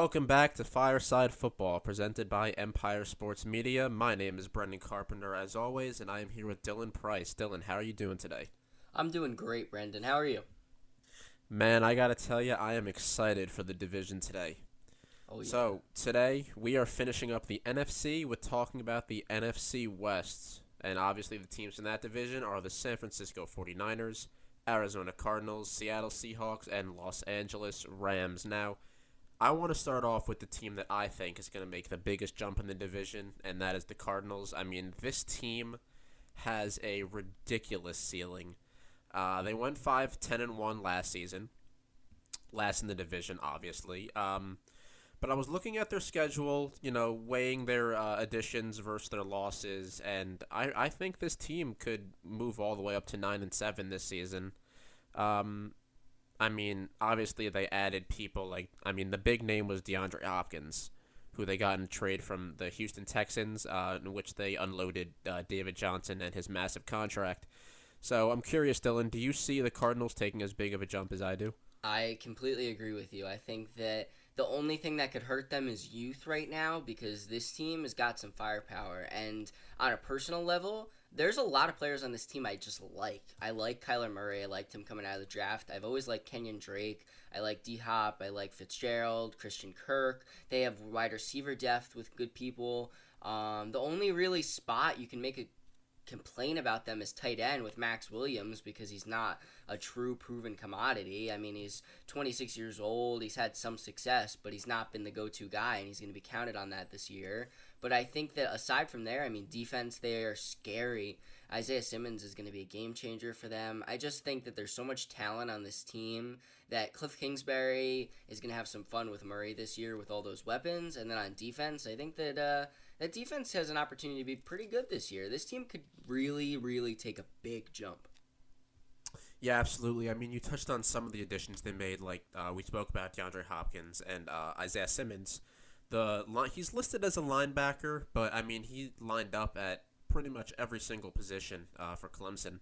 Welcome back to Fireside Football, presented by Empire Sports Media. My name is Brendan Carpenter, as always, and I am here with Dylan Price. Dylan, how are you doing today? I'm doing great, Brendan. How are you? Man, I gotta tell you, I am excited for the division today. Oh, yeah. So, today we are finishing up the NFC with talking about the NFC West. And obviously, the teams in that division are the San Francisco 49ers, Arizona Cardinals, Seattle Seahawks, and Los Angeles Rams. Now, I want to start off with the team that I think is going to make the biggest jump in the division, and that is the Cardinals. I mean, this team has a ridiculous ceiling. Uh, they went 5 10 and 1 last season, last in the division, obviously. Um, but I was looking at their schedule, you know, weighing their uh, additions versus their losses, and I, I think this team could move all the way up to 9 and 7 this season. Um, I mean, obviously they added people like I mean the big name was DeAndre Hopkins, who they got in trade from the Houston Texans, uh, in which they unloaded uh, David Johnson and his massive contract. So I'm curious, Dylan, do you see the Cardinals taking as big of a jump as I do? I completely agree with you. I think that the only thing that could hurt them is youth right now because this team has got some firepower. And on a personal level, there's a lot of players on this team I just like. I like Kyler Murray. I liked him coming out of the draft. I've always liked Kenyon Drake. I like D Hop. I like Fitzgerald, Christian Kirk. They have wide receiver depth with good people. Um, the only really spot you can make a complain about them is tight end with Maxx Williams because he's not a true proven commodity. I mean, he's 26 years old. He's had some success, but he's not been the go-to guy, and he's going to be counted on that this year. But I think that aside from there, I mean, defense they are scary. Isaiah Simmons is going to be a game changer for them. I just think that there's so much talent on this team that Cliff Kingsbury is going to have some fun with Murray this year with all those weapons. And then on defense, I think that uh, that defense has an opportunity to be pretty good this year. This team could really, really take a big jump. Yeah, absolutely. I mean, you touched on some of the additions they made. Like uh, we spoke about DeAndre Hopkins and uh, Isaiah Simmons. The line, he's listed as a linebacker, but I mean he lined up at pretty much every single position uh, for Clemson.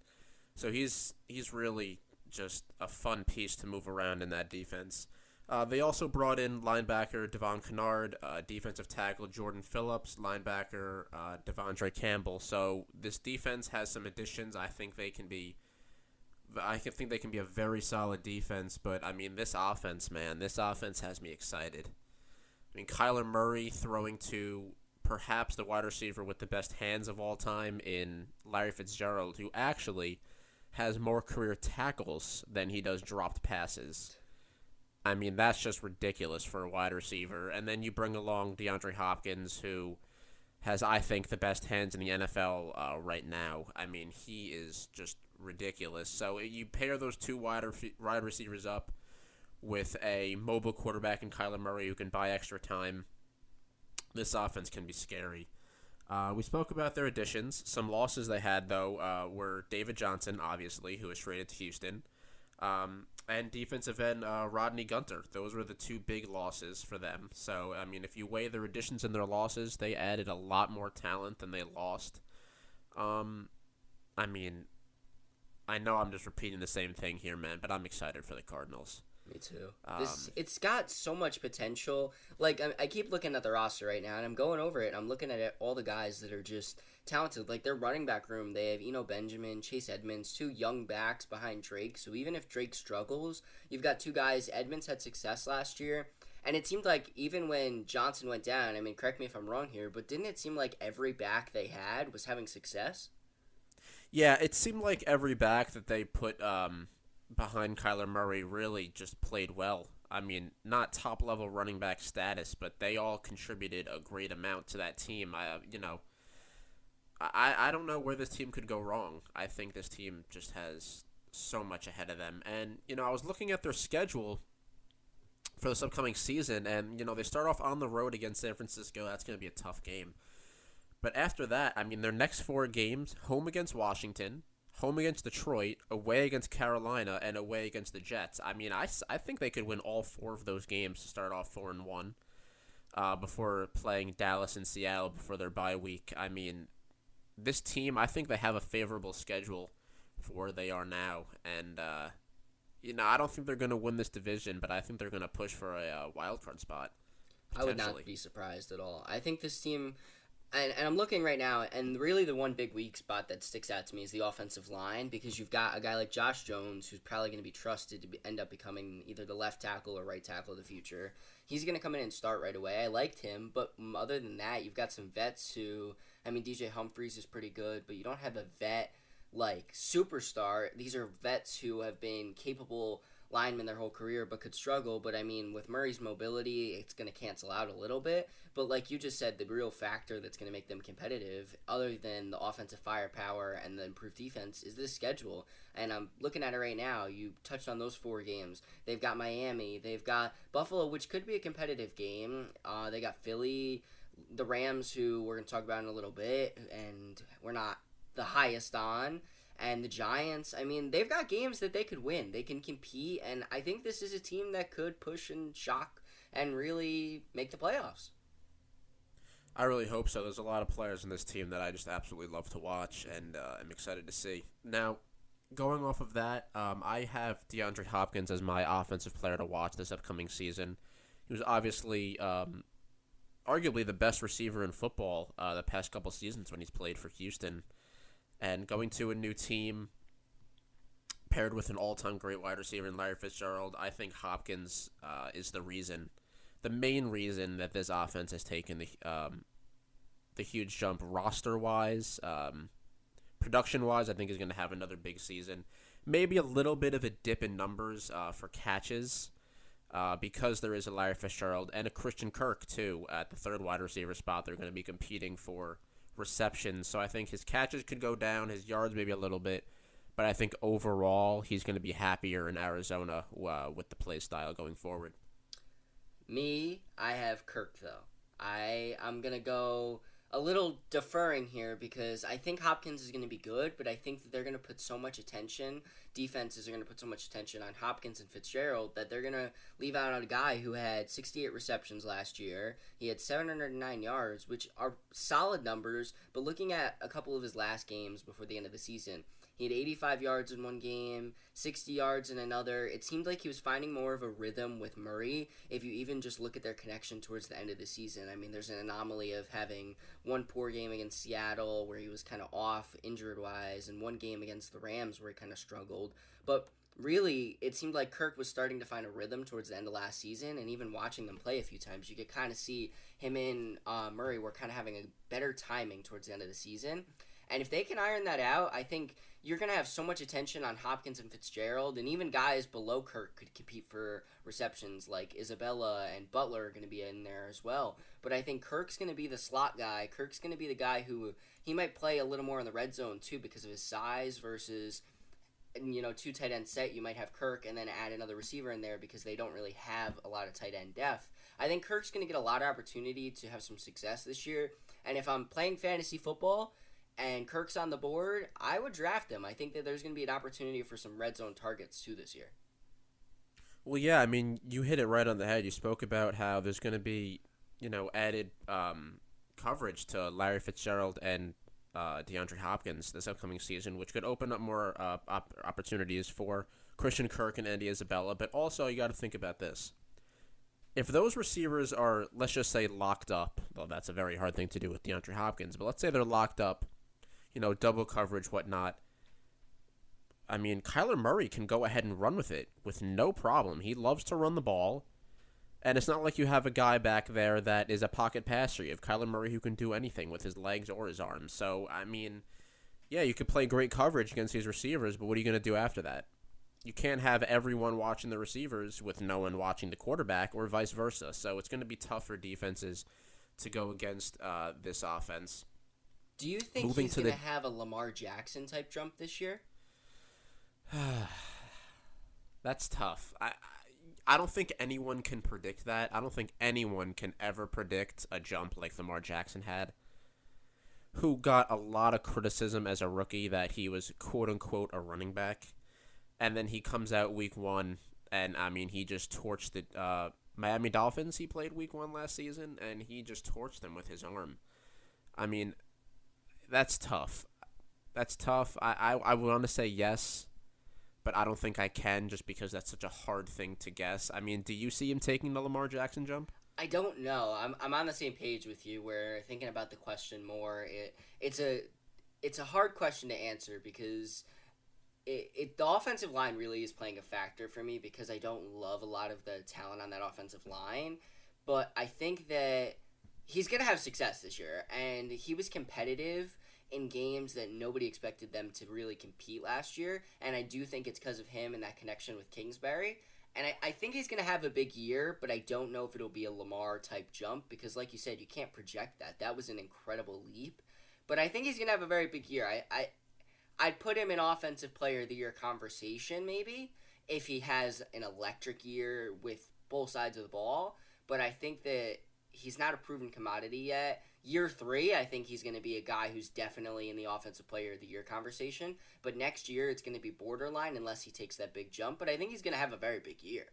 So he's he's really just a fun piece to move around in that defense. Uh, they also brought in linebacker Devon Kennard, uh, defensive tackle Jordan Phillips, linebacker uh, De'Vondre Campbell. So this defense has some additions. I think they can be. I think they can be a very solid defense, but I mean this offense, man, this offense has me excited. I mean Kyler Murray throwing to perhaps the wide receiver with the best hands of all time in Larry Fitzgerald, who actually has more career tackles than he does dropped passes. I mean, that's just ridiculous for a wide receiver. And then you bring along DeAndre Hopkins, who has, I think, the best hands in the NFL uh, right now. I mean, he is just ridiculous. So you pair those two wide, wide receivers up with a mobile quarterback in Kyler Murray who can buy extra time. This offense can be scary. Uh, we spoke about their additions. Some losses they had, though, uh, were David Johnson, obviously, who was traded to Houston. Um, and defensive end uh, Rodney Gunter. Those were the two big losses for them. So, I mean, if you weigh their additions and their losses, they added a lot more talent than they lost. Um, I mean, I know I'm just repeating the same thing here, man, but I'm excited for the Cardinals. Me too. Um, this it's got so much potential. Like I, I, keep looking at the roster right now, and I'm going over it. I'm looking at it, all the guys that are just talented. Like their running back room, they have Eno Benjamin, Chase Edmonds, two young backs behind Drake. So even if Drake struggles, you've got two guys. Edmonds had success last year, and it seemed like even when Johnson went down, I mean, correct me if I'm wrong here, but didn't it seem like every back they had was having success? Yeah, it seemed like every back that they put. Um behind Kyler Murray really just played well. I mean, not top level running back status, but they all contributed a great amount to that team. I, uh, you know, I, I don't know where this team could go wrong. I think this team just has so much ahead of them. And, you know, I was looking at their schedule for this upcoming season, and, you know, they start off on the road against San Francisco. That's going to be a tough game. But after that, I mean, their next four games home against Washington, home against Detroit, away against Carolina, and away against the Jets. I mean, I, I think they could win all four of those games to start off four and one, uh, before playing Dallas and Seattle before their bye week. I mean, this team, I think they have a favorable schedule for where they are now, and uh, you know, I don't think they're going to win this division, but I think they're going to push for a uh, wild card spot. I would not be surprised at all. I think this team, and, and I'm looking right now, and really the one big weak spot that sticks out to me is the offensive line because you've got a guy like Josh Jones who's probably going to be trusted to be, end up becoming either the left tackle or right tackle of the future. He's going to come in and start right away. I liked him, but other than that, you've got some vets who, I mean, DJ Humphries is pretty good, but you don't have a vet like superstar. These are vets who have been capable linemen their whole career but could struggle. But I mean, with Murray's mobility, it's going to cancel out a little bit. But like you just said, the real factor that's going to make them competitive, other than the offensive firepower and the improved defense, is the schedule. And I'm looking at it right now. You touched on those four games. They've got Miami. They've got Buffalo, which could be a competitive game. Uh, they got Philly. The Rams, who we're going to talk about in a little bit, and we're not the highest on and the Giants, I mean, they've got games that they could win. They can compete, and I think this is a team that could push and shock and really make the playoffs. I really hope so. There's a lot of players in this team that I just absolutely love to watch, and uh, I'm excited to see. Now, going off of that, um, I have DeAndre Hopkins as my offensive player to watch this upcoming season. He was obviously, um, arguably, the best receiver in football uh, the past couple seasons when he's played for Houston and going to a new team paired with an all-time great wide receiver in Larry Fitzgerald, I think Hopkins uh, is the reason, the main reason that this offense has taken the um, the huge jump roster-wise, um, production-wise. I think is going to have another big season. Maybe a little bit of a dip in numbers uh, for catches. Uh, because there is a Larry Fitzgerald and a Christian Kirk too at the third wide receiver spot, they're going to be competing for receptions. So I think his catches could go down, his yards maybe a little bit, but I think overall he's going to be happier in Arizona uh, with the play style going forward. Me, I have Kirk though. I I'm gonna go a little deferring here because I think Hopkins is going to be good, but I think that they're going to put so much attention, defenses are going to put so much attention on Hopkins and Fitzgerald that they're going to leave out a guy who had 68 receptions last year. He had 709 yards, which are solid numbers, but looking at a couple of his last games before the end of the season, he had 85 yards in one game, 60 yards in another. It seemed like he was finding more of a rhythm with Murray. If you even just look at their connection towards the end of the season, I mean, there's an anomaly of having one poor game against Seattle where he was kind of off injured wise, and one game against the Rams where he kind of struggled. But really, it seemed like Kirk was starting to find a rhythm towards the end of last season, and even watching them play a few times, you could kind of see him and uh, Murray were kind of having a better timing towards the end of the season. And if they can iron that out, I think you're going to have so much attention on Hopkins and Fitzgerald, and even guys below Kirk could compete for receptions like Isabella and Butler are going to be in there as well. But I think Kirk's going to be the slot guy. Kirk's going to be the guy who he might play a little more in the red zone too because of his size versus you know two tight end set. You might have Kirk and then add another receiver in there because they don't really have a lot of tight end depth. I think Kirk's going to get a lot of opportunity to have some success this year. And if I'm playing fantasy football and Kirk's on the board, I would draft him. I think that there's going to be an opportunity for some red zone targets too this year. Well, yeah, I mean, you hit it right on the head. You spoke about how there's going to be, you know, added um, coverage to Larry Fitzgerald and uh, DeAndre Hopkins this upcoming season, which could open up more uh, op- opportunities for Christian Kirk and Andy Isabella. But also, you got to think about this. If those receivers are, let's just say, locked up, well, that's a very hard thing to do with DeAndre Hopkins, but let's say they're locked up you know, double coverage, whatnot. I mean, Kyler Murray can go ahead and run with it with no problem. He loves to run the ball. And it's not like you have a guy back there that is a pocket passer. You have Kyler Murray who can do anything with his legs or his arms. So, I mean, yeah, you could play great coverage against these receivers, but what are you going to do after that? You can't have everyone watching the receivers with no one watching the quarterback or vice versa. So it's going to be tough for defenses to go against uh, this offense. Do you think Moving he's going to the... have a Lamar Jackson type jump this year? That's tough. I, I don't think anyone can predict that. I don't think anyone can ever predict a jump like Lamar Jackson had, who got a lot of criticism as a rookie that he was quote unquote a running back, and then he comes out week one and I mean he just torched the uh, Miami Dolphins. He played week one last season and he just torched them with his arm. I mean, that's tough. That's tough. I, I, I want to say yes, but I don't think I can just because that's such a hard thing to guess. I mean, do you see him taking the Lamar Jackson jump? I don't know. I'm I'm on the same page with you. Where thinking about the question more, it it's a it's a hard question to answer because it, it the offensive line really is playing a factor for me because I don't love a lot of the talent on that offensive line, but I think that he's gonna have success this year, and he was competitive in games that nobody expected them to really compete last year, and I do think it's because of him and that connection with Kingsbury. And I, I think he's going to have a big year, but I don't know if it'll be a Lamar type jump because, like you said, you can't project that. That was an incredible leap. But I think he's going to have a very big year. I, I, I'd put him in Offensive Player of the Year conversation, maybe, if he has an electric year with both sides of the ball. But I think that he's not a proven commodity yet. Year three, I think he's going to be a guy who's definitely in the Offensive Player of the Year conversation. But next year, it's going to be borderline unless he takes that big jump. But I think he's going to have a very big year.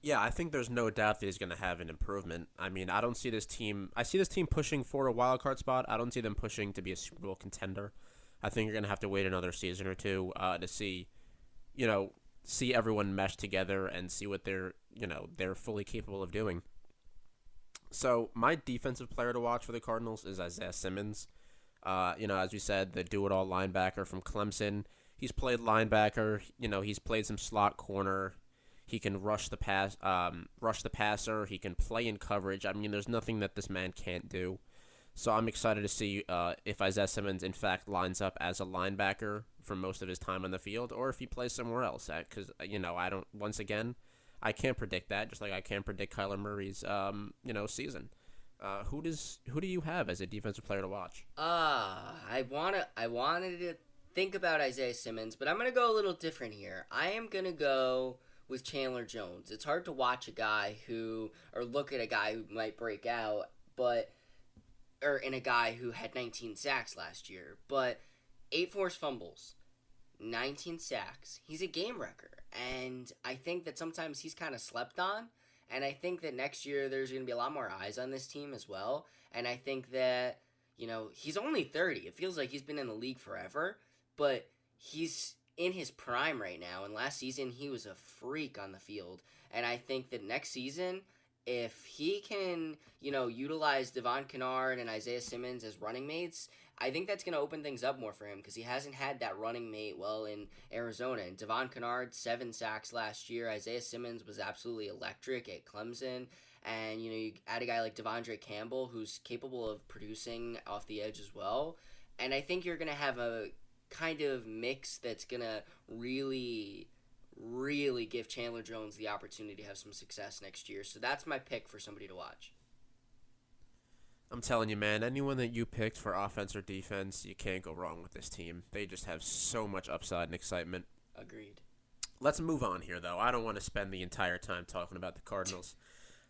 Yeah, I think there's no doubt that he's going to have an improvement. I mean, I don't see this team. I see this team pushing for a wild card spot. I don't see them pushing to be a Super Bowl contender. I think you're going to have to wait another season or two uh, to see, you know, see everyone mesh together and see what they're, you know, they're fully capable of doing. So my defensive player to watch for the Cardinals is Isaiah Simmons. Uh, you know, as we said, the do-it-all linebacker from Clemson. He's played linebacker. You know, he's played some slot corner. He can rush the pass, um, rush the passer. He can play in coverage. I mean, there's nothing that this man can't do. So I'm excited to see uh, if Isaiah Simmons in fact lines up as a linebacker for most of his time on the field, or if he plays somewhere else. Because you know, I don't. Once again, I can't predict that, just like I can't predict Kyler Murray's um, you know season. Uh, who does who do you have as a defensive player to watch? Ah, uh, I wanna I wanted to think about Isaiah Simmons, but I'm gonna go a little different here. I am gonna go with Chandler Jones. It's hard to watch a guy who or look at a guy who might break out, but or in a guy who had 19 sacks last year, but eight forced fumbles, 19 sacks. He's a game wrecker. And I think that sometimes he's kind of slept on. And I think that next year there's going to be a lot more eyes on this team as well. And I think that, you know, he's only 30. It feels like he's been in the league forever, but he's in his prime right now. And last season, he was a freak on the field. And I think that next season, if he can, you know, utilize Devon Kennard and Isaiah Simmons as running mates, I think that's going to open things up more for him because he hasn't had that running mate well in Arizona. And Devon Kennard, seven sacks last year. Isaiah Simmons was absolutely electric at Clemson. And, you know, you add a guy like De'Vondre Campbell who's capable of producing off the edge as well. And I think you're going to have a kind of mix that's going to really really give Chandler Jones the opportunity to have some success next year. So that's my pick for somebody to watch. I'm telling you, man, anyone that you picked for offense or defense, you can't go wrong with this team. They just have so much upside and excitement. Agreed. Let's move on here, though. I don't want to spend the entire time talking about the Cardinals.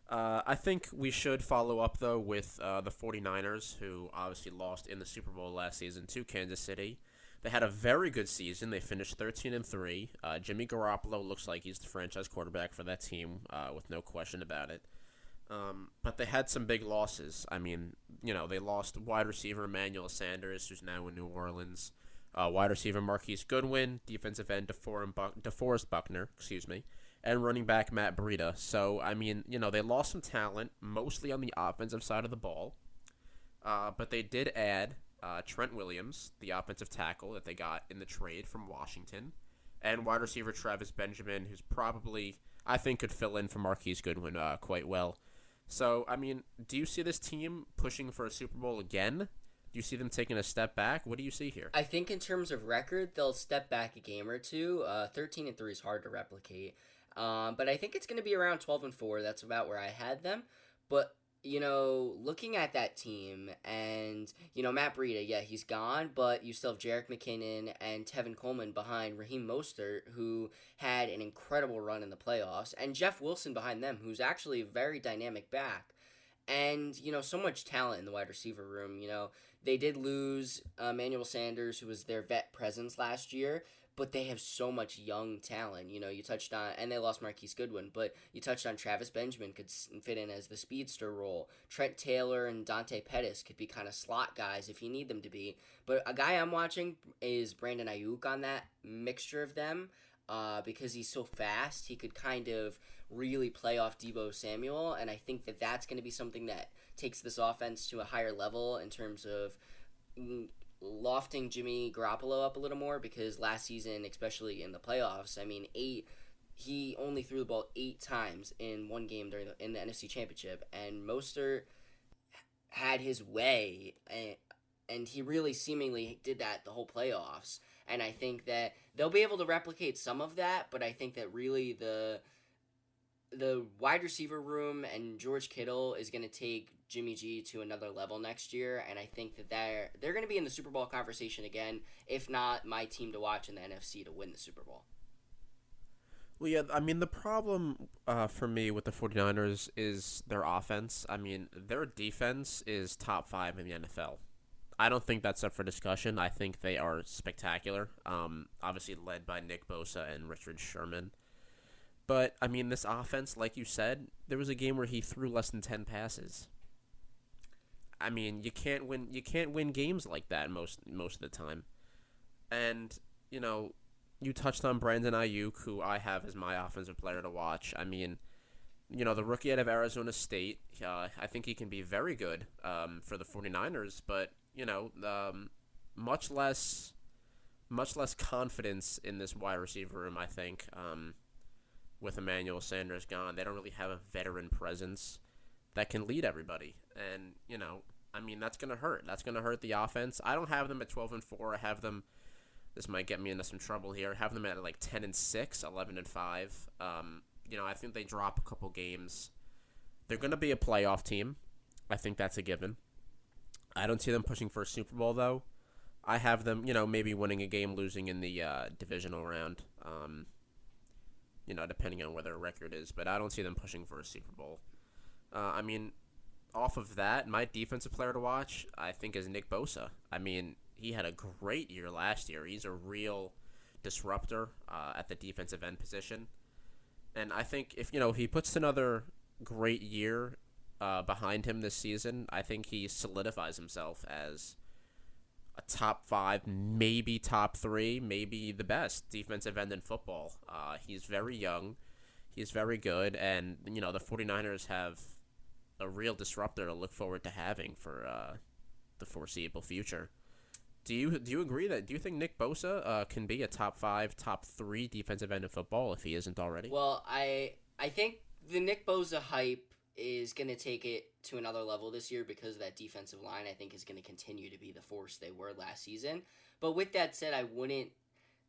Uh, I think we should follow up, though, with uh, the 49ers, who obviously lost in the Super Bowl last season to Kansas City. They had a very good season. They finished 13 and 3. Uh, Jimmy Garoppolo looks like he's the franchise quarterback for that team, uh, with no question about it. Um, but they had some big losses. I mean, you know, they lost wide receiver Emmanuel Sanders, who's now in New Orleans. Uh, wide receiver Marquise Goodwin, defensive end DeForest Buckner, excuse me, and running back Matt Breida. So, I mean, you know, they lost some talent, mostly on the offensive side of the ball. Uh, but they did add uh, Trent Williams, the offensive tackle that they got in the trade from Washington, and wide receiver Travis Benjamin, who's probably, I think, could fill in for Marquise Goodwin uh, quite well. So, I mean, do you see this team pushing for a Super Bowl again? Do you see them taking a step back? What do you see here? I think in terms of record, they'll step back a game or two. Uh, Thirteen and three is hard to replicate, um, but I think it's going to be around twelve and four. That's about where I had them. But you know, looking at that team and, you know, Matt Breida, yeah, he's gone, but you still have Jerick McKinnon and Tevin Coleman behind Raheem Mostert, who had an incredible run in the playoffs, and Jeff Wilson behind them, who's actually a very dynamic back. And, you know, so much talent in the wide receiver room. You know, they did lose uh, Emmanuel Sanders, who was their vet presence last year, but they have so much young talent. You know, you touched on, and they lost Marquise Goodwin, but you touched on Travis Benjamin could fit in as the speedster role. Trent Taylor and Dante Pettis could be kind of slot guys if you need them to be. But a guy I'm watching is Brandon Aiyuk on that mixture of them. Uh, because he's so fast, he could kind of really play off Deebo Samuel, and I think that that's going to be something that takes this offense to a higher level in terms of mm, lofting Jimmy Garoppolo up a little more because last season, especially in the playoffs, I mean, eight he only threw the ball eight times in one game during the in the NFC Championship, and Mostert had his way, and and he really seemingly did that the whole playoffs. And I think that they'll be able to replicate some of that, but I think that really the the wide receiver room and George Kittle is going to take Jimmy G to another level next year, and I think that they're they're going to be in the Super Bowl conversation again, if not my team to watch in the NFC to win the Super Bowl. Well, yeah, I mean, the problem uh, for me with the 49ers is their offense. I mean, their defense is top five in the NFL. I don't think that's up for discussion. I think they are spectacular. Um, obviously, led by Nick Bosa and Richard Sherman. But, I mean, this offense, like you said, there was a game where he threw less than 10 passes. I mean, you can't win you can't win games like that most most of the time. And, you know, you touched on Brandon Aiyuk, who I have as my offensive player to watch. I mean, you know, the rookie out of Arizona State, uh, I think he can be very good um, for the 49ers, but, you know, um, much less much less confidence in this wide receiver room, I think, um, with Emmanuel Sanders gone. They don't really have a veteran presence that can lead everybody. And, you know, I mean, that's going to hurt. That's going to hurt the offense. I don't have them at 12 and 4. I have them – this might get me into some trouble here. Have them at like 10 and 6, 11 and 5. Um, you know, I think they drop a couple games. They're going to be a playoff team. I think that's a given. I don't see them pushing for a Super Bowl though. I have them, you know, maybe winning a game, losing in the uh, divisional round. Um, you know, depending on where their record is, but I don't see them pushing for a Super Bowl. Uh, I mean, off of that, my defensive player to watch, I think, is Nick Bosa. I mean, he had a great year last year. He's a real disruptor uh, at the defensive end position, and I think if you know he puts another great year uh, behind him this season, I think he solidifies himself as a top five, maybe top three, maybe the best defensive end in football. Uh, he's very young. He's very good. And, you know, the 49ers have a real disruptor to look forward to having for uh, the foreseeable future. Do you do you agree that do you think Nick Bosa uh, can be a top five, top three defensive end of football if he isn't already? Well, I I think the Nick Bosa hype is going to take it to another level this year because that defensive line I think is going to continue to be the force they were last season. But with that said, I wouldn't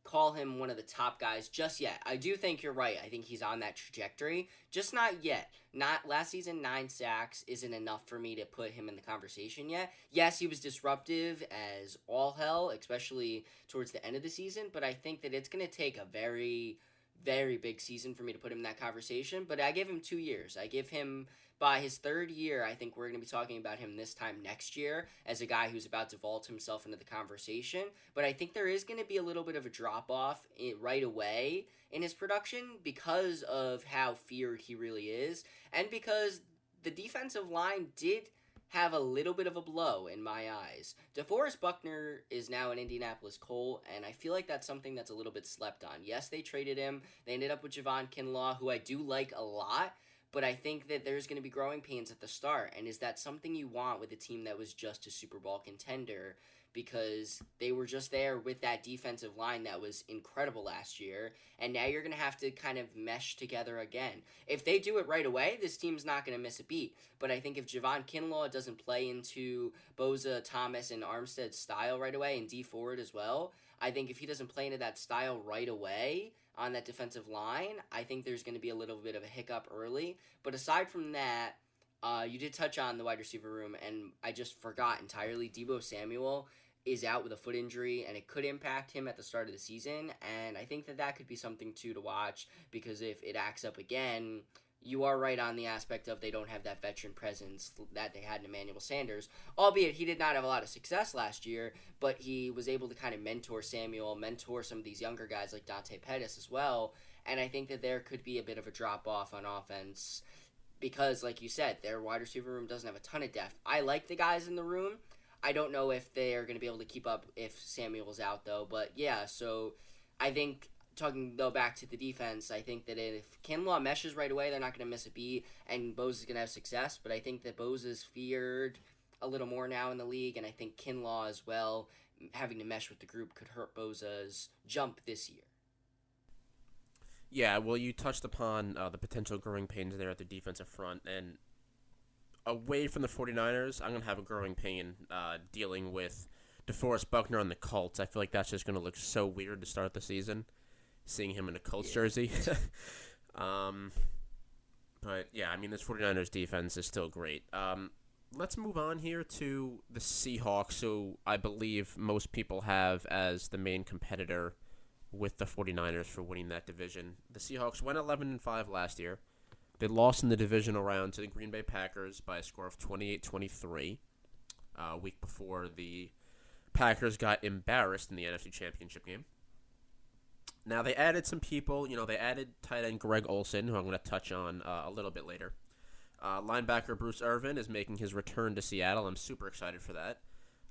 call him one of the top guys just yet. I do think you're right. I think he's on that trajectory, just not yet. Not last season 9 sacks isn't enough for me to put him in the conversation yet. Yes, he was disruptive as all hell, especially towards the end of the season, but I think that it's going to take a very very big season for me to put him in that conversation, but I give him 2 years. I give him by his third year, I think we're going to be talking about him this time next year as a guy who's about to vault himself into the conversation. But I think there is going to be a little bit of a drop off right away in his production because of how feared he really is, and because the defensive line did have a little bit of a blow in my eyes. DeForest Buckner is now an Indianapolis Colt, and I feel like that's something that's a little bit slept on. Yes, they traded him. They ended up with Javon Kinlaw, who I do like a lot, but I think that there's going to be growing pains at the start. And is that something you want with a team that was just a Super Bowl contender? Because they were just there with that defensive line that was incredible last year. And now you're going to have to kind of mesh together again. If they do it right away, this team's not going to miss a beat. But I think if Javon Kinlaw doesn't play into Bosa, Thomas, and Armstead's style right away, and Dee Ford as well, I think if he doesn't play into that style right away, on that defensive line, I think there's going to be a little bit of a hiccup early. But aside from that, uh, you did touch on the wide receiver room, and I just forgot entirely. Deebo Samuel is out with a foot injury, and it could impact him at the start of the season. And I think that that could be something too to watch because if it acts up again, you are right on the aspect of they don't have that veteran presence that they had in Emmanuel Sanders. Albeit he did not have a lot of success last year, but he was able to kind of mentor Samuel, mentor some of these younger guys like Dante Pettis as well. And I think that there could be a bit of a drop off on offense because, like you said, their wide receiver room doesn't have a ton of depth. I like the guys in the room. I don't know if they are going to be able to keep up if Samuel's out though, but yeah. So I think talking though back to the defense, I think that if Kinlaw meshes right away, they're not going to miss a beat, and Bosa is going to have success. But I think that Bosa is feared a little more now in the league, and I think Kinlaw as well, having to mesh with the group, could hurt Bosa's jump this year. Yeah, well, you touched upon uh, the potential growing pains there at the defensive front, and away from the 49ers, I'm going to have a growing pain uh, dealing with DeForest Buckner on the Colts. I feel like that's just going to look so weird to start the season, seeing him in a Colts yeah. jersey. um, but yeah, I mean, this 49ers defense is still great. Um, let's move on here to the Seahawks, who I believe most people have as the main competitor with the 49ers for winning that division. The Seahawks went 11 and 5 last year. They lost in the divisional round to the Green Bay Packers by a score of 28-23 uh, a week before the Packers got embarrassed in the NFC Championship game. Now they added some people. You know, they added tight end Greg Olsen, who I'm going to touch on uh, a little bit later. Uh, linebacker Bruce Irvin is making his return to Seattle. I'm super excited for that.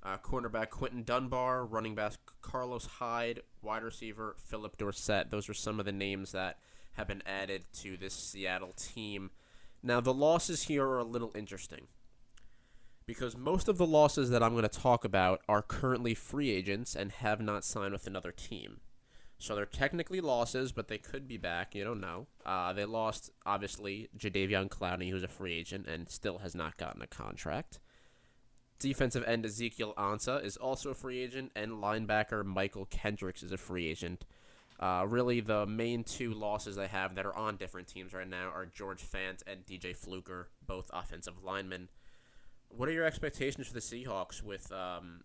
Uh, cornerback Quinton Dunbar, running back Carlos Hyde, wide receiver Phillip Dorsett. Those are some of the names that have been added to this Seattle team. Now, the losses here are a little interesting because most of the losses that I'm going to talk about are currently free agents and have not signed with another team. So they're technically losses, but they could be back. You don't know. Uh, they lost, obviously, Jadeveon Clowney, who's a free agent and still has not gotten a contract. Defensive end Ezekiel Ansah is also a free agent, and linebacker Mychal Kendricks is a free agent. Uh, really, the main two losses they have that are on different teams right now are George Fant and DJ Fluker, both offensive linemen. What are your expectations for the Seahawks with um,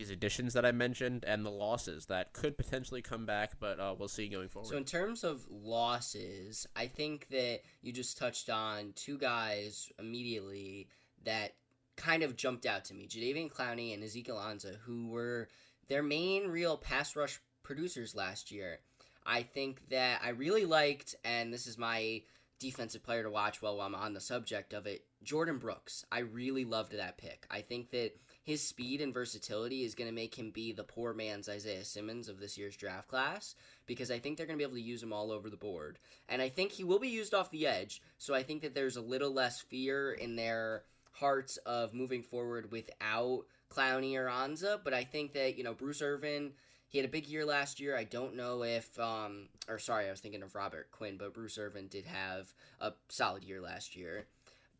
these additions that I mentioned and the losses that could potentially come back, but uh, we'll see going forward. So, in terms of losses, I think that you just touched on two guys immediately that kind of jumped out to me Jadeveon Clowney and Ezekiel Ansah, who were their main real pass rush producers last year. I think that I really liked, and this is my defensive player to watch while I'm on the subject of it, Jordyn Brooks. I really loved that pick. I think that his speed and versatility is going to make him be the poor man's Isaiah Simmons of this year's draft class because I think they're going to be able to use him all over the board. And I think he will be used off the edge, so I think that there's a little less fear in their hearts of moving forward without Clowney or Ansah, but I think that, you know, Bruce Irvin, he had a big year last year. I don't know if, um, or sorry, I was thinking of Robert Quinn, but Bruce Irvin did have a solid year last year.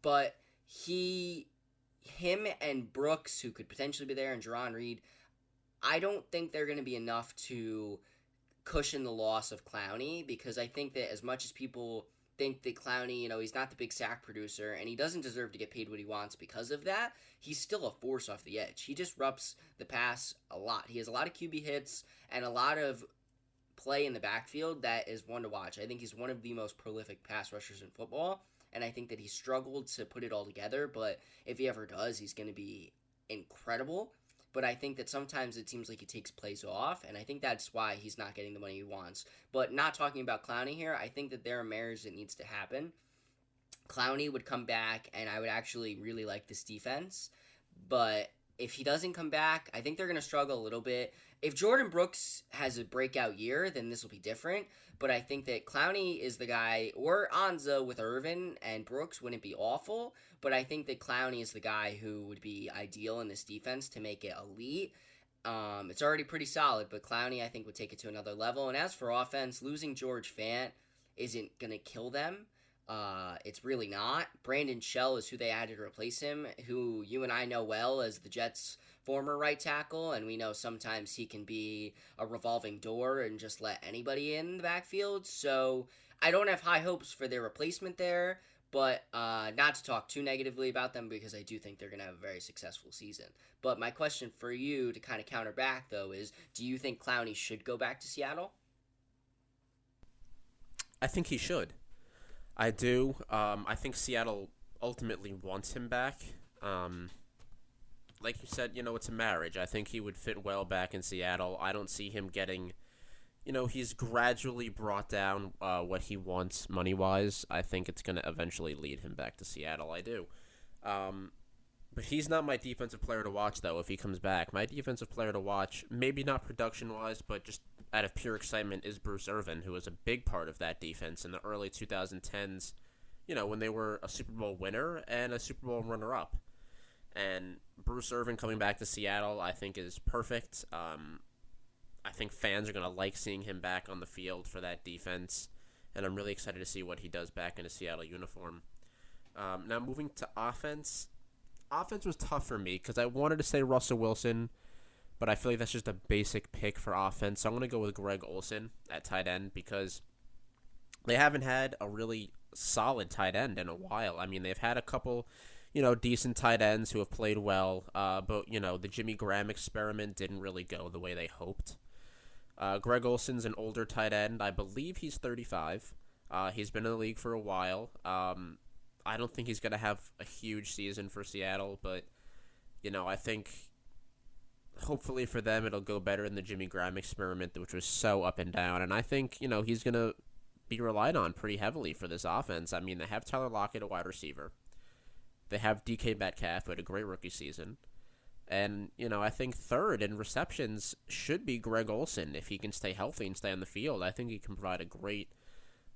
But he, him and Brooks, who could potentially be there, and Jarran Reed, I don't think they're going to be enough to cushion the loss of Clowney because I think that as much as people think that Clowney, you know, he's not the big sack producer and he doesn't deserve to get paid what he wants because of that. He's still a force off the edge. He disrupts the pass a lot. He has a lot of QB hits and a lot of play in the backfield that is one to watch. I think he's one of the most prolific pass rushers in football and I think that he struggled to put it all together, but if he ever does, he's going to be incredible but I think that sometimes it seems like he takes plays off, and I think that's why he's not getting the money he wants. But not talking about Clowney here, I think that there are marriage that needs to happen. Clowney would come back, and I would actually really like this defense. But if he doesn't come back, I think they're going to struggle a little bit. If Jordyn Brooks has a breakout year, then this will be different. But I think that Clowney is the guy, or Ansah with Irvin and Brooks wouldn't be awful. But I think that Clowney is the guy who would be ideal in this defense to make it elite. Um, it's already pretty solid, but Clowney I think would take it to another level. And as for offense, losing George Fant isn't gonna kill them. Uh, it's really not. Brandon Shell is who they added to replace him, who you and I know well as the Jets' former right tackle, and we know sometimes he can be a revolving door and just let anybody in the backfield. So I don't have high hopes for their replacement there, but uh, not to talk too negatively about them because I do think they're going to have a very successful season. But my question for you to kind of counter back, though, is do you think Clowney should go back to Seattle? I think he should. I do. Um, I think Seattle ultimately wants him back. Um, like you said, you know, it's a marriage. I think he would fit well back in Seattle. I don't see him getting, you know, he's gradually brought down uh, what he wants money wise. I think it's going to eventually lead him back to Seattle. I do. Um, But he's not my defensive player to watch, though, if he comes back. My defensive player to watch, maybe not production wise, but just out of pure excitement, is Bruce Irvin, who was a big part of that defense in the early 2010s, you know, when they were a Super Bowl winner and a Super Bowl runner up. And Bruce Irvin coming back to Seattle, I think, is perfect. Um, I think fans are going to like seeing him back on the field for that defense. And I'm really excited to see what he does back in a Seattle uniform. Um, now, moving to offense offense was tough for me because I wanted to say Russell Wilson, but I feel like that's just a basic pick for offense. So I'm going to go with Greg Olsen at tight end because they haven't had a really solid tight end in a while. I mean, they've had a couple, you know, decent tight ends who have played well, uh, but, you know, the Jimmy Graham experiment didn't really go the way they hoped. Uh, Greg Olsen's an older tight end. I believe he's 35. Uh, he's been in the league for a while. Um, I don't think he's going to have a huge season for Seattle, but you know, I think hopefully for them it'll go better in the Jimmy Graham experiment, which was so up and down. And I think you know he's going to be relied on pretty heavily for this offense. I mean, they have Tyler Lockett, a wide receiver. They have DK Metcalf, who had a great rookie season. And, you know, I think third in receptions should be Greg Olsen if he can stay healthy and stay on the field. I think he can provide a great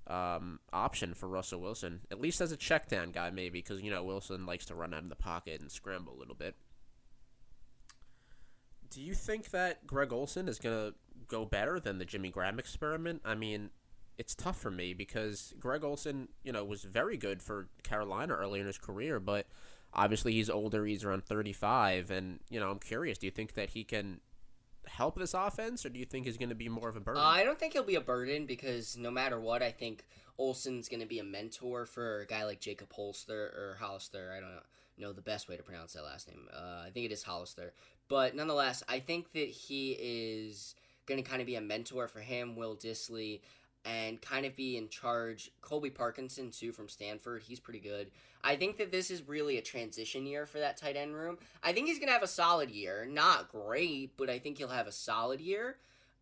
um, option for Russell Wilson, at least as a check down guy, maybe, because, you know, Wilson likes to run out of the pocket and scramble a little bit. Do you think that Greg Olsen is going to go better than the Jimmy Graham experiment? I mean, it's tough for me because Greg Olsen, you know, was very good for Carolina early in his career, but obviously he's older. He's around 35. And, you know, I'm curious, do you think that he can help this offense, or do you think he's going to be more of a burden? Uh, I don't think he'll be a burden because no matter what, I think Olsen's going to be a mentor for a guy like Jacob Holster or Hollister. I don't know the best way to pronounce that last name. Uh, I think it is Hollister. But nonetheless, I think that he is going to kind of be a mentor for him, Will Dissly and kind of be in charge. Colby Parkinson, too, from Stanford. He's pretty good. I think that this is really a transition year for that tight end room. I think he's going to have a solid year. Not great, but I think he'll have a solid year.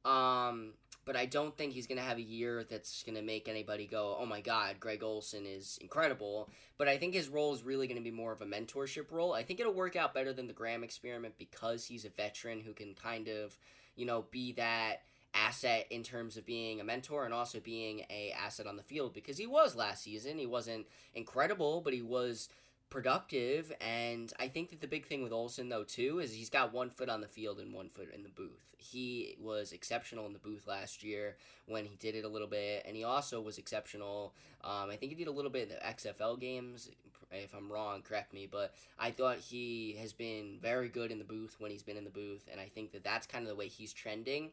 Um, but I don't think he's going to have a year that's going to make anybody go, oh my God, Greg Olsen is incredible. But I think his role is really going to be more of a mentorship role. I think it'll work out better than the Graham experiment because he's a veteran who can kind of, you know, be that asset in terms of being a mentor and also being a asset on the field because he was last season. He wasn't incredible, but he was productive and I think that the big thing with Olsen though too is he's got one foot on the field and one foot in the booth. He was exceptional in the booth last year when he did it a little bit and he also was exceptional um, I think he did a little bit in the XFL games if I'm wrong correct me but I thought he has been very good in the booth when he's been in the booth and I think that that's kind of the way he's trending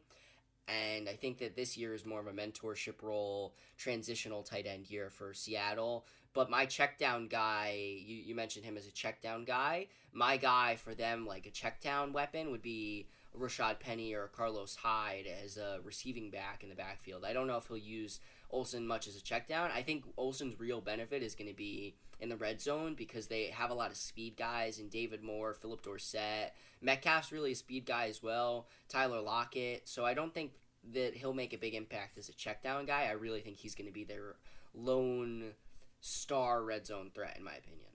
and I think that this year is more of a mentorship role, transitional tight end year for Seattle. But my check down guy, you, you mentioned him as a check down guy. My guy for them, like a check down weapon, would be Rashad Penny or Carlos Hyde as a receiving back in the backfield. I don't know if he'll use Olsen much as a check down. I think Olsen's real benefit is going to be in the red zone because they have a lot of speed guys in David Moore, Phillip Dorsett. Metcalf's really a speed guy as well. Tyler Lockett. So I don't think that he'll make a big impact as a check down guy. I really think he's going to be their lone star red zone threat, in my opinion.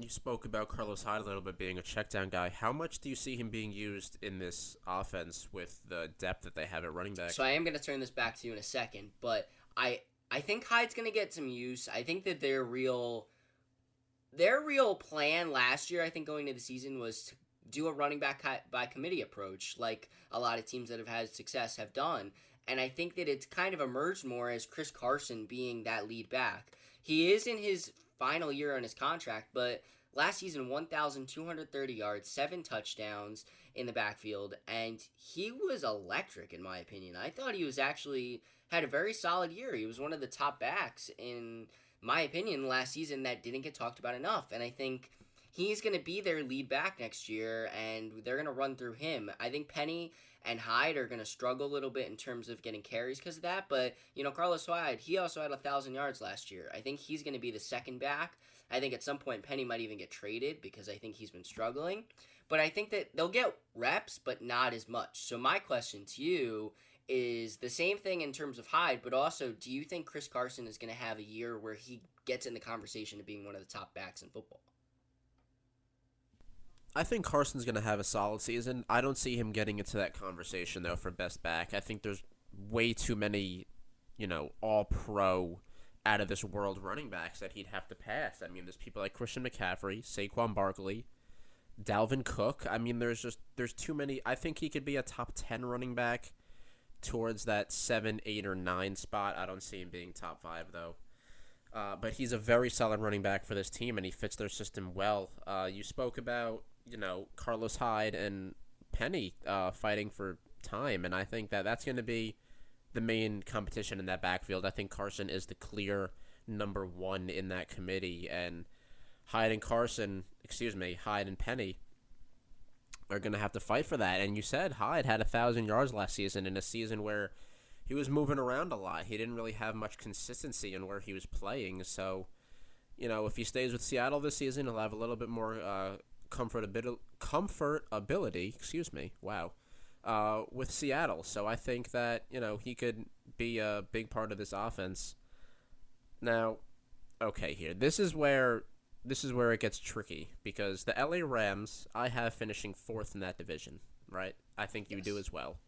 You spoke about Carlos Hyde a little bit being a check down guy. How much do you see him being used in this offense with the depth that they have at running back? So I am going to turn this back to you in a second, but I I think Hyde's going to get some use. I think that their real their real plan last year, I think going into the season was to do a running back by committee approach, like a lot of teams that have had success have done. And I think that it's kind of emerged more as Chris Carson being that lead back. He is in his final year on his contract, but last season 1,230 yards, seven touchdowns in the backfield, and he was electric in my opinion. I thought he was actually had a very solid year. He was one of the top backs in my opinion last season that didn't get talked about enough, and I think he's going to be their lead back next year, and they're going to run through him. I think Penny and Hyde are going to struggle a little bit in terms of getting carries because of that. But, you know, Carlos Hyde, he also had a 1,000 yards last year. I think he's going to be the second back. I think at some point Penny might even get traded because I think he's been struggling. But I think that they'll get reps, but not as much. So, my question to you is the same thing in terms of Hyde, but also do you think Chris Carson is going to have a year where he gets in the conversation of being one of the top backs in football. I think Carson's going to have a solid season. I don't see him getting into that conversation though for best back. I think there's way too many, you know, all pro out of this world running backs that he'd have to pass. I mean, there's people like Christian McCaffrey, Saquon Barkley, Dalvin Cook. I mean, there's just there's too many. I think he could be a top 10 running back towards that 7, 8 or 9 spot. I don't see him being top 5 though. Uh, but he's a very solid running back for this team, and he fits their system well. Uh, you spoke about you know Carlos Hyde and Penny uh, fighting for time, and I think that that's going to be the main competition in that backfield. I think Carson is the clear number one in that committee, and Hyde and Carson, excuse me, Hyde and Penny are going to have to fight for that. And you said Hyde had a thousand yards last season in a season where he was moving around a lot. He didn't really have much consistency in where he was playing, so. You know, if he stays with Seattle this season, he'll have a little bit more uh, comfortability, comfortability, excuse me, wow, uh, with Seattle. So I think that, you know, he could be a big part of this offense. Now, okay, here. This is where this is where it gets tricky because the LA Rams I have finishing fourth in that division, right? I think you yes. do as well.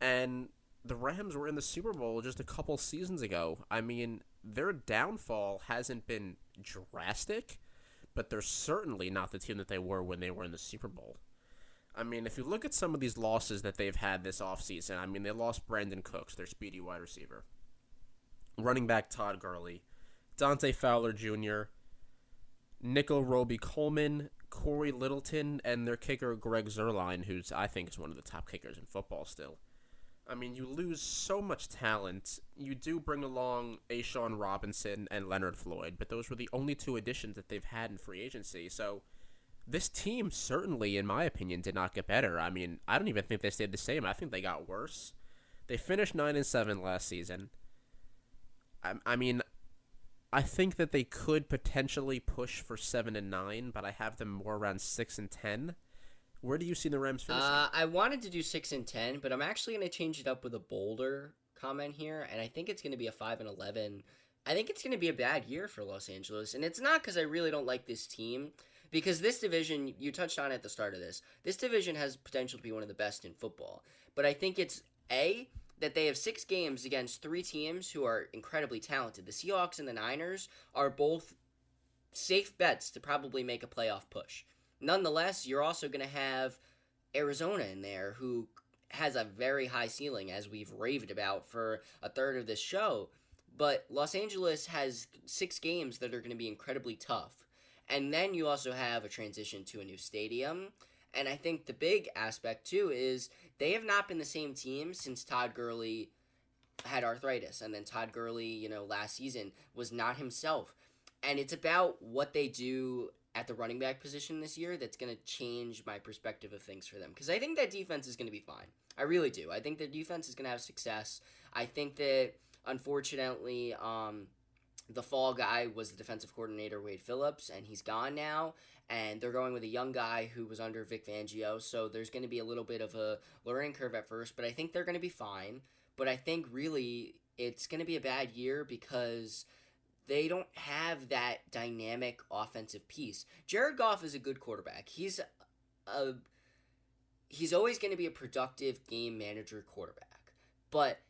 And the Rams were in the Super Bowl just a couple seasons ago. I mean, their downfall hasn't been drastic, but they're certainly not the team that they were when they were in the Super Bowl. I mean, if you look at some of these losses that they've had this offseason, I mean, they lost Brandin Cooks, their speedy wide receiver, running back Todd Gurley, Dante Fowler Jr., Nickell Robey-Coleman, Cory Littleton, and their kicker Greg Zuerlein, who's I think is one of the top kickers in football still. I mean, you lose so much talent. You do bring along A'Shawn Robinson and Leonard Floyd, but those were the only two additions that they've had in free agency. So this team certainly, in my opinion, did not get better. I mean, I don't even think they stayed the same. I think they got worse. They finished nine and seven last season. I, I mean, I think that they could potentially push for seven and nine, but I have them more around six and ten. Where do you see the Rams finishing? Uh, I wanted to do six and ten, but I'm actually going to change it up with a bolder comment here, and I think it's going to be a five and eleven. I think it's going to be a bad year for Los Angeles, and it's not because I really don't like this team. Because this division, you touched on at the start of this, this division has potential to be one of the best in football. But I think it's a that they have six games against three teams who are incredibly talented. The Seahawks and the Niners are both safe bets to probably make a playoff push. Nonetheless, you're also going to have Arizona in there who has a very high ceiling, as we've raved about for a third of this show. But Los Angeles has six games that are going to be incredibly tough. And then you also have a transition to a new stadium. And I think the big aspect, too, is they have not been the same team since Todd Gurley had arthritis. And then Todd Gurley, you know, last season was not himself. And it's about what they do at the running back position this year that's going to change my perspective of things for them. Because I think that defense is going to be fine. I really do. I think the defense is going to have success. I think that, unfortunately, um, the fall guy was the defensive coordinator, Wade Phillips, and he's gone now. And they're going with a young guy who was under Vic Fangio. So there's going to be a little bit of a learning curve at first, but I think they're going to be fine. But I think really it's going to be a bad year because they don't have that dynamic offensive piece. Jared Goff is a good quarterback. He's a he's always going to be a productive game manager quarterback. But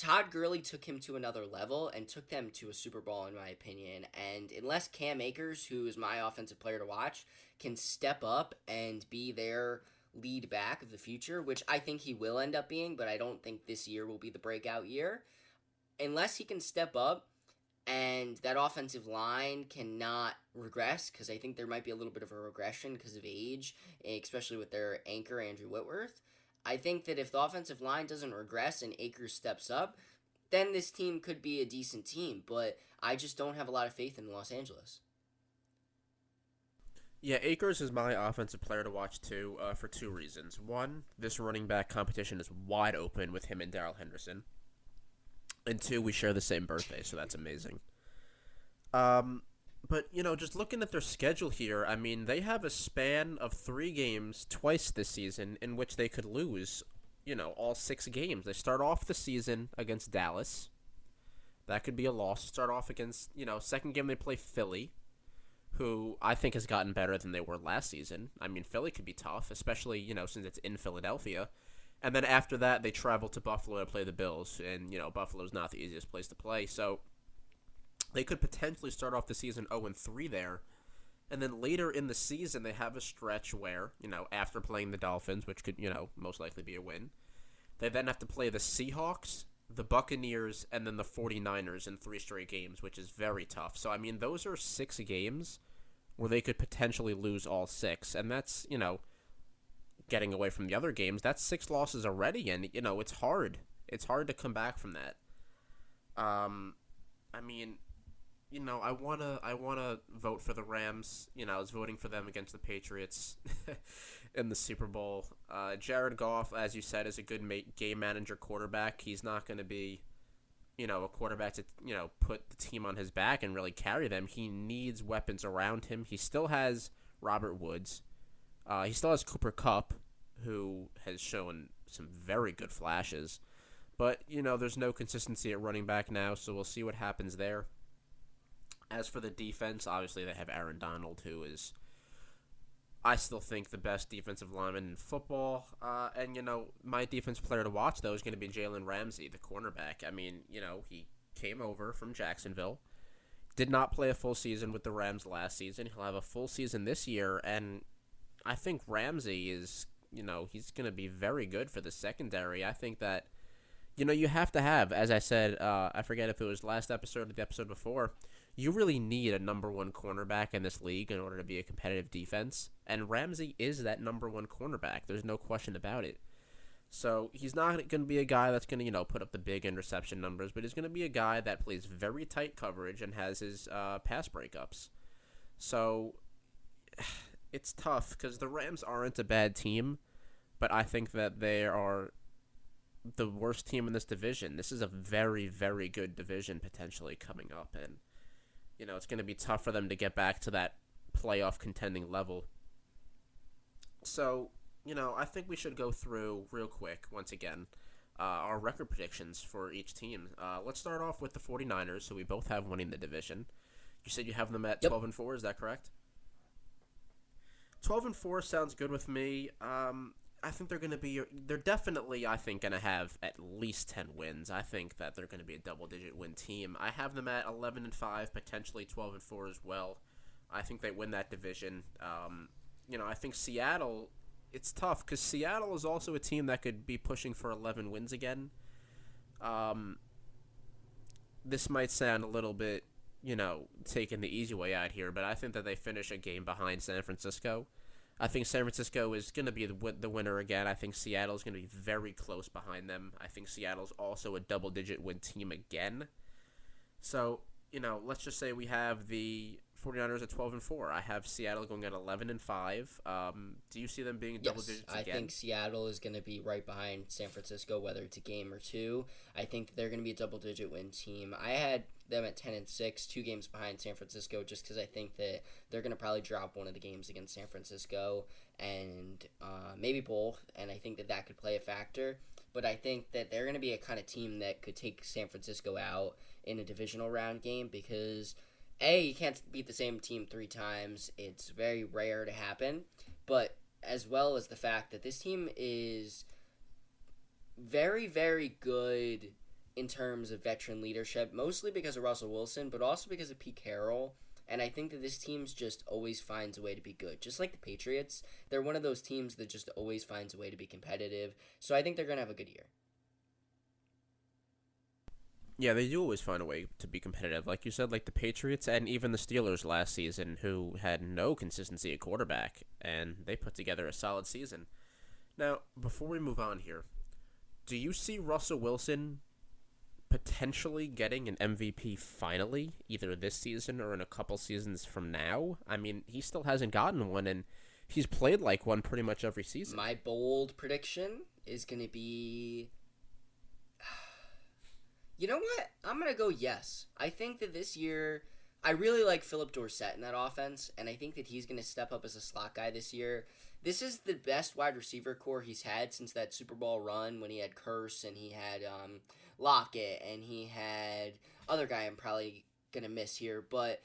Todd Gurley took him to another level and took them to a Super Bowl in my opinion. And unless Cam Akers, who is my offensive player to watch, can step up and be their lead back of the future, which I think he will end up being, but I don't think this year will be the breakout year. Unless he can step up, and that offensive line cannot regress because I think there might be a little bit of a regression because of age, especially with their anchor Andrew Whitworth. I think that if the offensive line doesn't regress and Akers steps up, then this team could be a decent team. But I just don't have a lot of faith in Los Angeles. Yeah, Akers is my offensive player to watch too, uh, for two reasons. One, this running back competition is wide open with him and Darrell Henderson and two, we share the same birthday, so that's amazing. Um, but you know, just looking at their schedule here, I mean, they have a span of three games twice this season in which they could lose. You know, all six games. They start off the season against Dallas. That could be a loss. Start off against, you know, second game they play Philly, who I think has gotten better than they were last season. I mean, Philly could be tough, especially, you know, since it's in Philadelphia. And then after that, they travel to Buffalo to play the Bills. And, you know, Buffalo's not the easiest place to play. So they could potentially start off the season 0 and 3 there. And then later in the season, they have a stretch where, you know, after playing the Dolphins, which could, you know, most likely be a win, they then have to play the Seahawks, the Buccaneers, and then the 49ers in three straight games, which is very tough. So, I mean, those are six games where they could potentially lose all six. And that's, you know, getting away from the other games, that's six losses already. And, you know, it's hard. It's hard to come back from that. Um, I mean, you know, I wanna I wanna vote for the Rams. You know, I was voting for them against the Patriots in the Super Bowl. Uh, Jared Goff, as you said, is a good ma- game manager quarterback. He's not going to be, you know, a quarterback to you know put the team on his back and really carry them. He needs weapons around him. He still has Robert Woods. Uh, he still has Cooper Kupp, who has shown some very good flashes. But, you know, there's no consistency at running back now, so we'll see what happens there. As for the defense, obviously they have Aaron Donald, who is, I still think, the best defensive lineman in football. Uh, and, you know, my defense player to watch, though, is going to be Jalen Ramsey, the cornerback. I mean, you know, he came over from Jacksonville, did not play a full season with the Rams last season. He'll have a full season this year, and I think Ramsey is, you know, he's going to be very good for the secondary. I think that, you know, you have to have, as I said, uh, I forget if it was last episode or the episode before, you really need a number one cornerback in this league in order to be a competitive defense. And Ramsey is that number one cornerback. There's no question about it. So he's not going to be a guy that's going to, you know, put up the big interception numbers, but he's going to be a guy that plays very tight coverage and has his uh, pass breakups. So it's tough because the Rams aren't a bad team, but I think that they are the worst team in this division. This is a very, very good division potentially coming up, and you know, it's going to be tough for them to get back to that playoff contending level. So, you know, I think we should go through real quick once again uh, our record predictions for each team. Uh, let's start off with the 49ers, who we both have winning the division. You said you have them at Yep. 12 and 4, is that correct? 12 and 4 sounds good with me. Um, I think they're going to be they're definitely I think going to have at least 10 wins. I think that they're going to be a double digit win team. I have them at 11 and 5, potentially 12 and 4 as well. I think they win that division. Um, you know, I think Seattle it's tough cuz Seattle is also a team that could be pushing for 11 wins again. Um, this might sound a little bit, you know, taking the easy way out here, but I think that they finish a game behind San Francisco. I think San Francisco is going to be the, the winner again. I think Seattle is going to be very close behind them. I think Seattle's also a double digit win team again. So, you know, let's just say we have the 49ers at 12 and 4. I have Seattle going at 11 and 5. Um, do you see them being a double digit? Yes, I think Seattle is going to be right behind San Francisco, whether it's a game or two. I think they're going to be a double digit win team. I had them at 10 and 6, two games behind San Francisco, just because I think that they're going to probably drop one of the games against San Francisco and uh, maybe both. And I think that that could play a factor. But I think that they're going to be a kind of team that could take San Francisco out in a divisional round game because. A, you can't beat the same team three times. It's very rare to happen. But as well as the fact that this team is very, very good in terms of veteran leadership, mostly because of Russell Wilson, but also because of Pete Carroll. And I think that this team's just always finds a way to be good. Just like the Patriots, they're one of those teams that just always finds a way to be competitive. So I think they're going to have a good year. Yeah, they do always find a way to be competitive. Like you said, like the Patriots and even the Steelers last season, who had no consistency at quarterback, and they put together a solid season. Now, before we move on here, do you see Russell Wilson potentially getting an MVP finally, either this season or in a couple seasons from now? I mean, he still hasn't gotten one, and he's played like one pretty much every season. My bold prediction is going to be. You know what? I'm going to go yes. I think that this year, I really like Phillip Dorsett in that offense, and I think that he's going to step up as a slot guy this year. This is the best wide receiver core he's had since that Super Bowl run when he had Kearse and he had um, Lockett and he had other guy I'm probably gonna miss here, but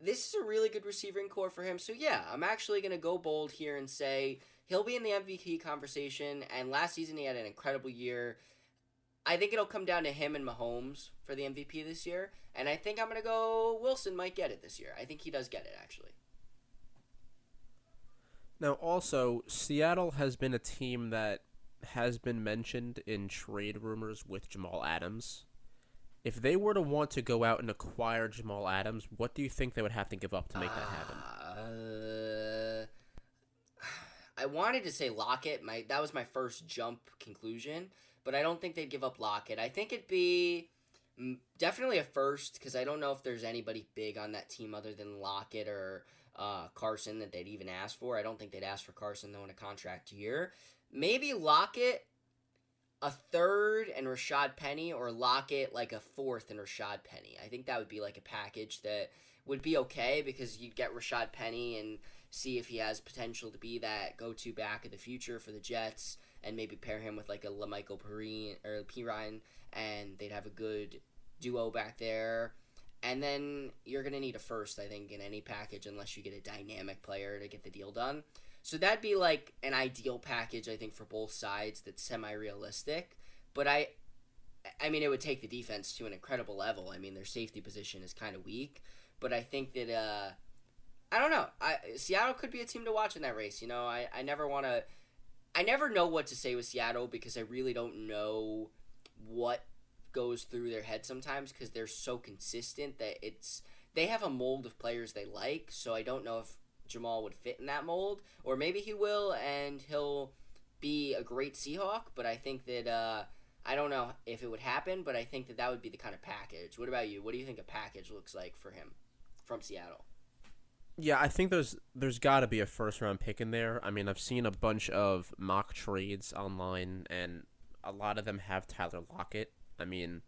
this is a really good receiving core for him. So yeah, I'm actually gonna go bold here and say he'll be in the MVP conversation. And last season he had an incredible year. I think it'll come down to him and Mahomes for the MVP this year. And I think I'm gonna go Wilson might get it this year. I think he does get it actually. Now, also, Seattle has been a team that has been mentioned in trade rumors with Jamal Adams. If they were to want to go out and acquire Jamal Adams, what do you think they would have to give up to make that happen? Uh, I wanted to say Lockett. My that was my first jump conclusion, but I don't think they'd give up Lockett. I think it'd be mm, definitely a first because I don't know if there's anybody big on that team other than Lockett or uh, Carson that they'd even ask for. I don't think they'd ask for Carson though in a contract year. Maybe Lockett a third and Rashad Penny, or Lockett like a fourth and Rashad Penny. I think that would be like a package that would be okay because you'd get Rashad Penny and see if he has potential to be that go-to back of the future for the Jets, and maybe pair him with like a La'Mical Perine or Perine, and they'd have a good duo back there. And then you're gonna need a first, I think, in any package unless you get a dynamic player to get the deal done. So that'd be like an ideal package, I think, for both sides. That's semi-realistic. But I, I mean, it would take the defense to an incredible level. I mean, their safety position is kind of weak, but I think that uh, I don't know. I Seattle could be a team to watch in that race. You know, I I never want to. I never know what to say with Seattle because I really don't know what goes through their head sometimes because they're so consistent that it's they have a mold of players they like. So I don't know if Jamal would fit in that mold, or maybe he will and he'll be a great Seahawk. But I think that uh, I don't know if it would happen, but I think that that would be the kind of package. What about you? What do you think a package looks like for him from Seattle? Yeah, I think there's there's got to be a first round pick in there. I mean, I've seen a bunch of mock trades online, and a lot of them have Tyler Lockett. I mean,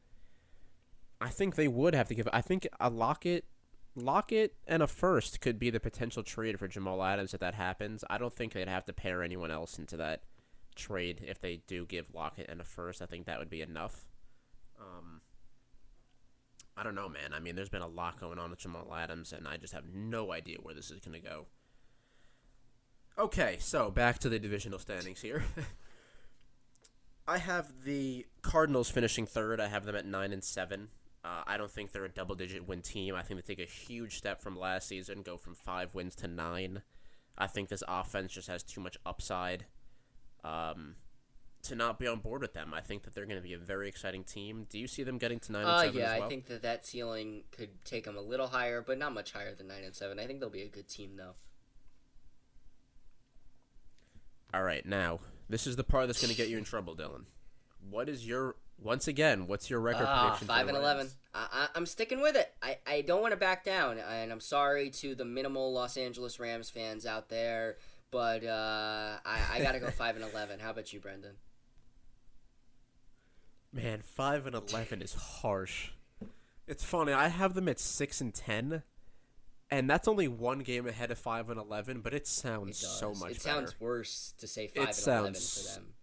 I think they would have to give. I think a Lockett, Lockett, and a first could be the potential trade for Jamal Adams if that happens. I don't think they'd have to pair anyone else into that trade if they do give Lockett and a first. I think that would be enough. Um, I don't know, man. I mean, there's been a lot going on with Jamal Adams, and I just have no idea where this is going to go. Okay, so back to the divisional standings here. I have the Cardinals finishing third. I have them at nine and seven. Uh, I don't think they're a double-digit win team. I think they take a huge step from last season, go from five wins to nine. I think this offense just has too much upside. Um, to not be on board with them. I think that they're going to be a very exciting team. Do you see them getting to nine and Uh, seven? yeah, well? I think that that ceiling could take them a little higher, but not much higher than nine and seven. I think they'll be a good team though. All right, now this is the part that's going to get you in trouble, Dylan. What is your once again? What's your record Ah, prediction? for five the and eleven. I, I, I'm sticking with it. I, I don't want to back down, and I'm sorry to the minimal Los Angeles Rams fans out there, but uh, I, I got to go five and eleven. How about you, Brendan? Man, five and eleven is harsh. It's funny. I have them at six and ten, and that's only one game ahead of five and eleven. But it sounds It so much It better. sounds worse to say five and sounds- eleven for them.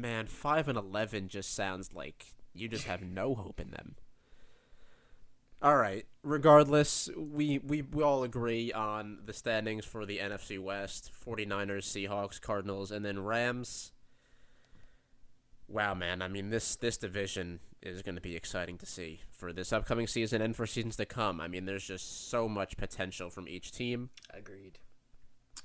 Man, five and eleven just sounds like you just have no hope in them. All right. Regardless, we, we, we all agree on the standings for the NFC West 49ers, Seahawks, Cardinals, and then Rams. Wow, man. I mean, this, this division is going to be exciting to see for this upcoming season and for seasons to come. I mean, there's just so much potential from each team. Agreed.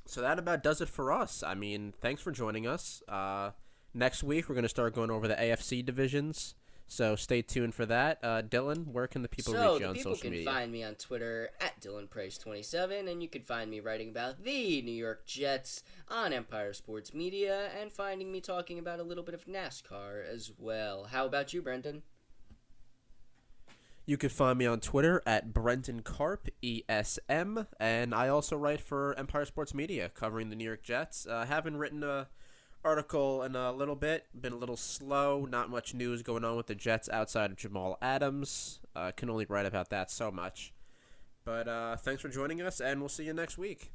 So that about does it for us. I mean, thanks for joining us. Uh, next week, we're going to start going over the AFC divisions. So stay tuned for that. Uh, Dylan, where can the people so reach you on people social media? You can find me on Twitter at DylanPrice27, and you can find me writing about the New York Jets on Empire Sports Media, and finding me talking about a little bit of NASCAR as well. How about you, Brendan? You can find me on Twitter at Brenton Carp ESM, and I also write for Empire Sports Media covering the New York Jets. I uh, haven't written a article in a little bit. Been a little slow. Not much news going on with the Jets outside of Jamal Adams. Uh, can only write about that so much. But uh, thanks for joining us, and we'll see you next week.